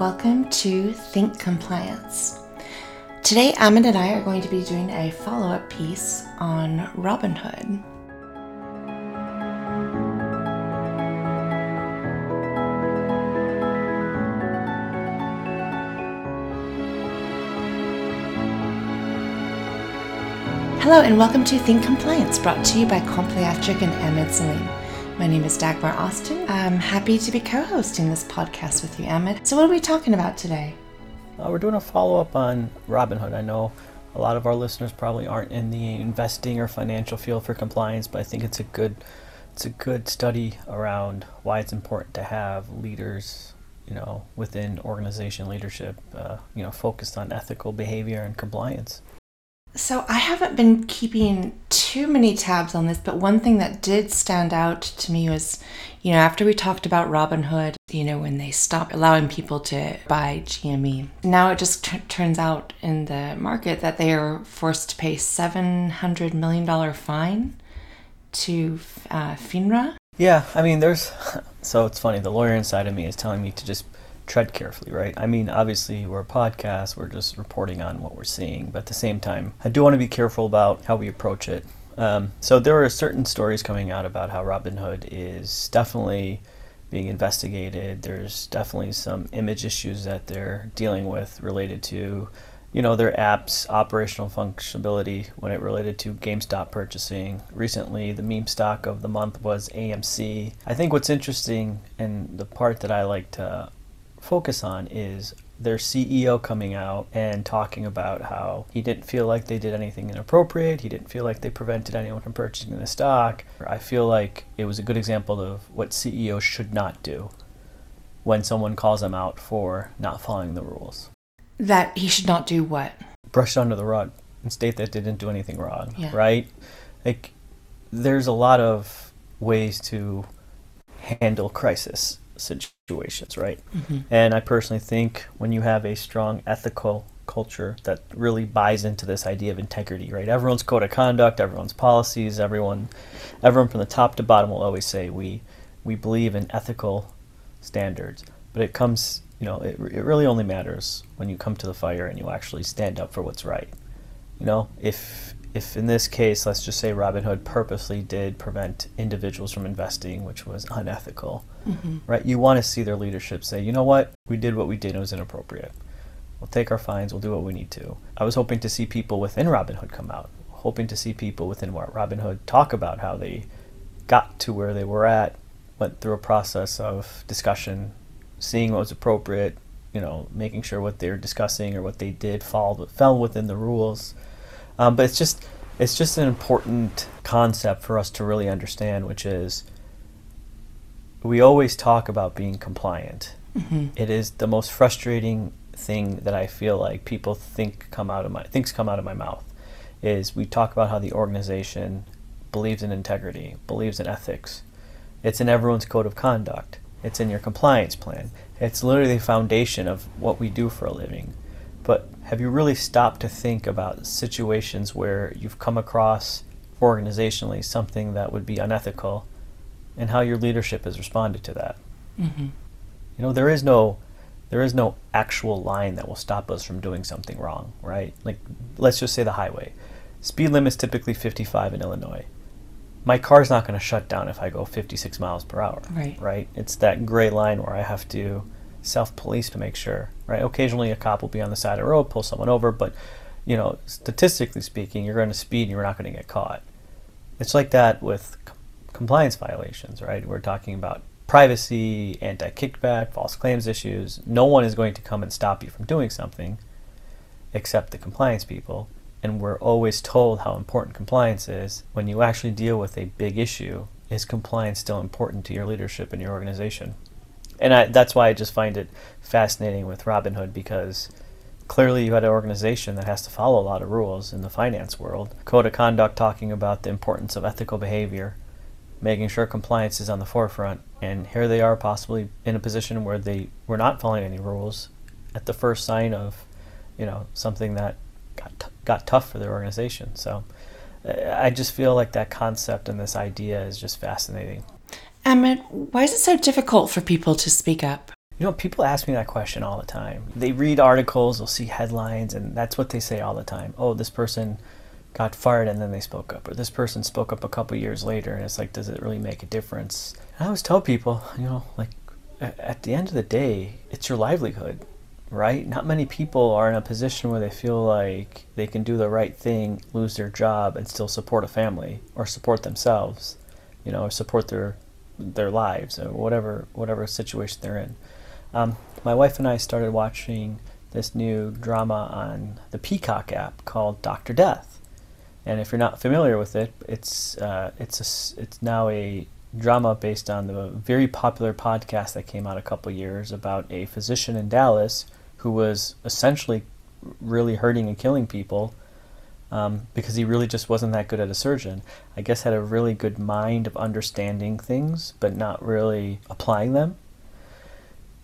welcome to Think Compliance. Today, Amit and I are going to be doing a follow up piece on Robinhood. Hello, and welcome to Think Compliance, brought to you by Compliatric and Amit Salim. My name is Dagmar Austin. I'm happy to be co hosting this podcast with you, Amit. So, what are we talking about today? Uh, we're doing a follow up on Robinhood. I know a lot of our listeners probably aren't in the investing or financial field for compliance, but I think it's a good it's a good study around why it's important to have leaders, you know, within organization leadership, uh, you know, focused on ethical behavior and compliance. So I haven't been keeping too many tabs on this, but one thing that did stand out to me was, you know, after we talked about Robinhood, you know, when they stopped allowing people to buy GME, now it just t- turns out in the market that they are forced to pay $700 million fine to uh, FINRA. Yeah, I mean, there's, so it's funny, the lawyer inside of me is telling me to just tread carefully, right? I mean, obviously, we're a podcast, we're just reporting on what we're seeing, but at the same time, I do want to be careful about how we approach it. Um, so, there are certain stories coming out about how Robinhood is definitely being investigated. There's definitely some image issues that they're dealing with related to, you know, their app's operational functionality when it related to GameStop purchasing. Recently, the meme stock of the month was AMC. I think what's interesting and the part that I like to focus on is their CEO coming out and talking about how he didn't feel like they did anything inappropriate. He didn't feel like they prevented anyone from purchasing the stock. I feel like it was a good example of what CEOs should not do when someone calls them out for not following the rules. That he should not do what? Brush it under the rug and state that they didn't do anything wrong, Yeah. right? Like, there's a lot of ways to handle crisis situations, right? Mm-hmm. And I personally think when you have a strong ethical culture that really buys into this idea of integrity, right? Everyone's code of conduct, everyone's policies, everyone, everyone from the top to bottom will always say we we believe in ethical standards. But it comes, you know, it, it really only matters when you come to the fire and you actually stand up for what's right. You know, if if in this case, let's just say Robinhood purposely did prevent individuals from investing, which was unethical, mm-hmm. right? You want to see their leadership say, you know what, we did what we did, it was inappropriate. We'll take our fines, we'll do what we need to. I was hoping to see people within Robinhood come out, hoping to see people within Robinhood talk about how they got to where they were at, went through a process of discussion, seeing what was appropriate, you know, making sure what they were discussing or what they did fall, fell within the rules. Um, but it's just it's just an important concept for us to really understand, which is we always talk about being compliant. It is the most frustrating thing that I feel like people think come out of my thinks come out of my mouth is we talk about how the organization believes in integrity, believes in ethics. It's in everyone's code of conduct. It's in your compliance plan. It's literally the foundation of what we do for a living. But have you really stopped to think about situations where you've come across organizationally something that would be unethical and how your leadership has responded to that? Mm-hmm. You know, there is no there is no actual line that will stop us from doing something wrong, right? Like let's just say the highway. Speed limit's typically 55 in Illinois. My car's not going to shut down if I go 56 miles per hour, Right. right? It's that gray line where I have to self-police to make sure, right? Occasionally a cop will be on the side of the road, pull someone over, but you know, statistically speaking, you're going to speed and you're not going to get caught. It's like that with compliance violations, right? We're talking about privacy, anti-kickback, false claims issues. No one is going to come and stop you from doing something except the compliance people. And we're always told how important compliance is. When you actually deal with a big issue, is compliance still important to your leadership and your organization? And I, that's why I just find it fascinating with Robinhood because clearly you had an organization that has to follow a lot of rules in the finance world. Code of conduct talking about the importance of ethical behavior, making sure compliance is on the forefront. And here they are, possibly in a position where they were not following any rules at the first sign of, you know, something that got t- got tough for their organization. So uh, I just feel like that concept and this idea is just fascinating. Emmett, why is it so difficult for people to speak up? You know, people ask me that question all the time. They read articles, they'll see headlines, and that's what they say all the time. Oh, this person got fired and then they spoke up, or this person spoke up a couple years later, and it's like, does it really make a difference? And I always tell people, you know, like at the end of the day, it's your livelihood, right? Not many people are in a position where they feel like they can do the right thing, lose their job, and still support a family or support themselves, you know, or support their their lives or whatever whatever situation they're in. Um, my wife and I started watching this new drama on the Peacock app called Doctor Death, and if you're not familiar with it, it's uh, it's a, it's now a drama based on the very popular podcast that came out a couple years about a physician in Dallas who was essentially really hurting and killing people um, because he really just wasn't that good at a surgeon. I guess had a really good mind of understanding things, but not really applying them.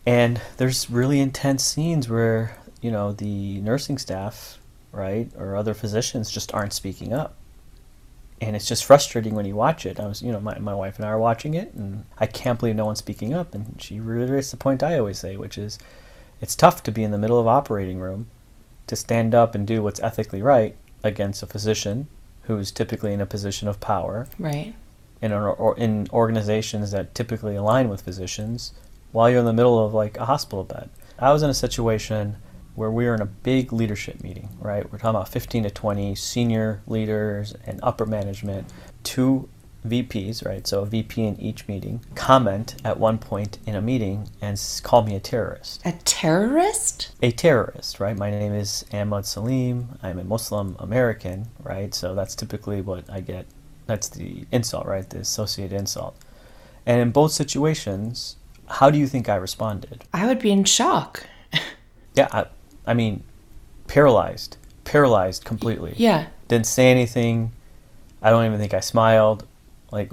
And there's really intense scenes where you know the nursing staff, right, or other physicians just aren't speaking up and it's just frustrating when you watch it. I was, you know, my, my wife and I are watching it, and I can't believe no one's speaking up. And she reiterates the point I always say, which is, it's tough to be in the middle of operating room, to stand up and do what's ethically right against a physician who's typically in a position of power, right? In or, or in organizations that typically align with physicians, while you're in the middle of like a hospital bed. I was in a situation where we were in a big leadership meeting, right? We're talking about 15 to 20 senior leaders and upper management, two VPs, right? So a VP in each meeting, comment at one point in a meeting and call me a terrorist. A terrorist? A terrorist, right? My name is Ahmad Salim. I'm a Muslim American, right? So that's typically what I get. That's the insult, right? The associated insult. And in both situations, how do you think I responded? I would be in shock. yeah, I, I mean, paralyzed, paralyzed completely. Yeah. Didn't say anything. I don't even think I smiled. Like,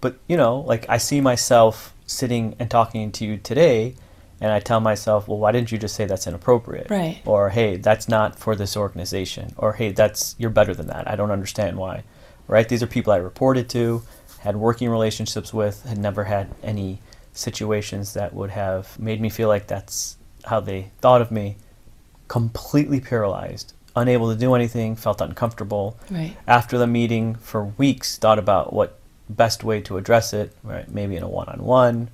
but you know, like I see myself sitting and talking to you today, and I tell myself, well, why didn't you just say that's inappropriate? Right. Or hey, that's not for this organization. Or hey, that's you're better than that. I don't understand why. Right? These are people I reported to, had working relationships with, had never had any situations that would have made me feel like that's how they thought of me completely paralyzed, unable to do anything, felt uncomfortable. Right. After the meeting, for weeks, thought about what best way to address it. Right, maybe in a one-on-one.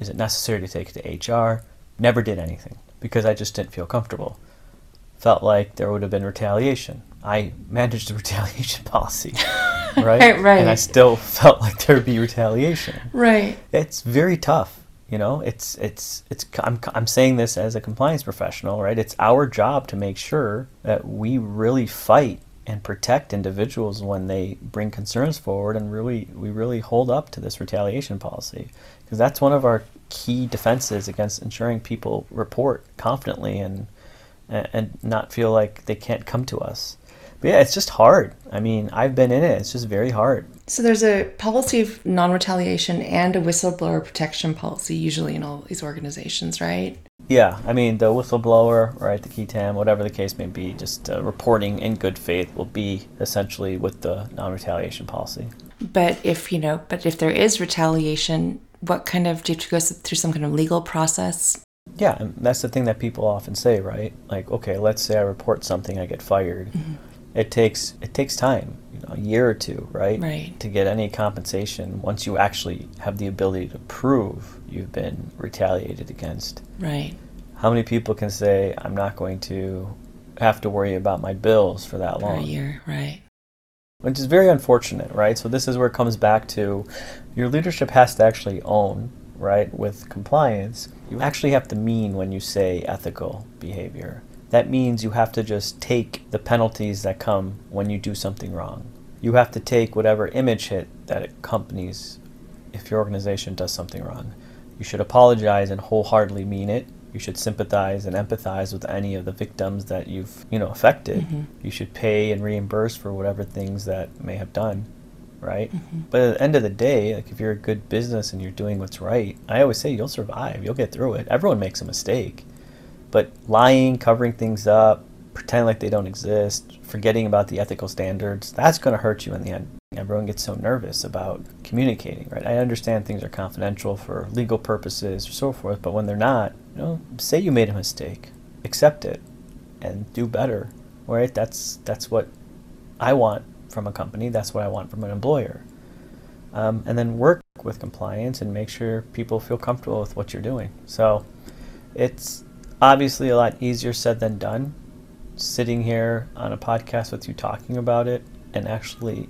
Is it necessary to take it to HR? Never did anything because I just didn't feel comfortable. Felt like there would have been retaliation. I managed the retaliation policy. right? right. And I still felt like there would be retaliation. Right. It's very tough you know, it's it's it's I'm I'm saying this as a compliance professional, right? It's our job to make sure that we really fight and protect individuals when they bring concerns forward and really we really hold up to this retaliation policy because that's one of our key defenses against ensuring people report confidently and and not feel like they can't come to us. But yeah, it's just hard. I mean, I've been in it. It's just very hard. So there's a policy of non-retaliation and a whistleblower protection policy usually in all these organizations, right? Yeah, I mean the whistleblower, right, the qui tam, whatever the case may be, just uh, reporting in good faith will be essentially with the non-retaliation policy. But if you know, but if there is retaliation, what kind of do you have to go through some kind of legal process? Yeah, and that's the thing that people often say, right? Like, okay, let's say I report something, I get fired. Mm-hmm it takes it takes time, you know, a year or two, right? Right. To get any compensation once you actually have the ability to prove you've been retaliated against. Right. How many people can say I'm not going to have to worry about my bills for that long? For a year, right. Which is very unfortunate, right? So this is where it comes back to your leadership has to actually own, right, with compliance. You actually have to mean when you say ethical behavior that means you have to just take the penalties that come when you do something wrong. You have to take whatever image hit that accompanies if your organization does something wrong. You should apologize and wholeheartedly mean it. You should sympathize and empathize with any of the victims that you've, you know, affected. Mm-hmm. You should pay and reimburse for whatever things that may have done, right? Mm-hmm. But at the end of the day, like if you're a good business and you're doing what's right, I always say you'll survive. You'll get through it. Everyone makes a mistake. But lying, covering things up, pretending like they don't exist, forgetting about the ethical standards, that's going to hurt you in the end. everyone gets so nervous about communicating, right? I understand things are confidential for legal purposes or so forth, but when they're not, you know, say you made a mistake, accept it, and do better, right? That's that's what I want from a company. That's what I want from an employer. Um, and then work with compliance and make sure people feel comfortable with what you're doing. So it's obviously a lot easier said than done. Sitting here on a podcast with you talking about it and actually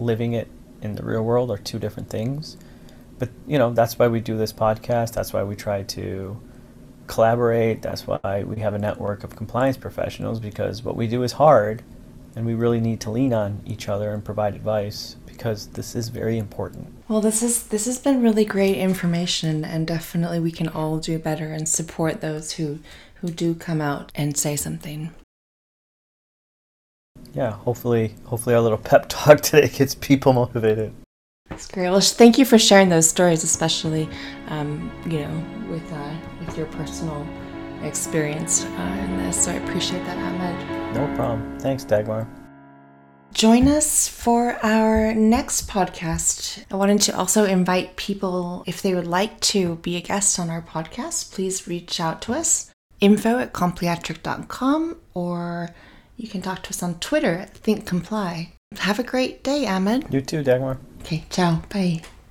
living it in the real world are two different things. But you know, that's why we do this podcast. That's why we try to collaborate. That's why we have a network of compliance professionals because what we do is hard and we really need to lean on each other and provide advice because this is very important. Well, this is this has been really great information and definitely we can all do better and support those who who do come out and say something. Yeah, hopefully hopefully our little pep talk today gets people motivated. That's great. Well, thank you for sharing those stories, especially, um, you know, with uh, with your personal experience uh, in this. So I appreciate that, Ahmed. No problem. Thanks, Dagmar. Join us for our next podcast. I wanted to also invite people, if they would like to be a guest on our podcast, please reach out to us. Info at compliatric.com or you can talk to us on Twitter at Think Comply. Have a great day, Ahmed. You too, Dagmar. Okay, ciao. Bye.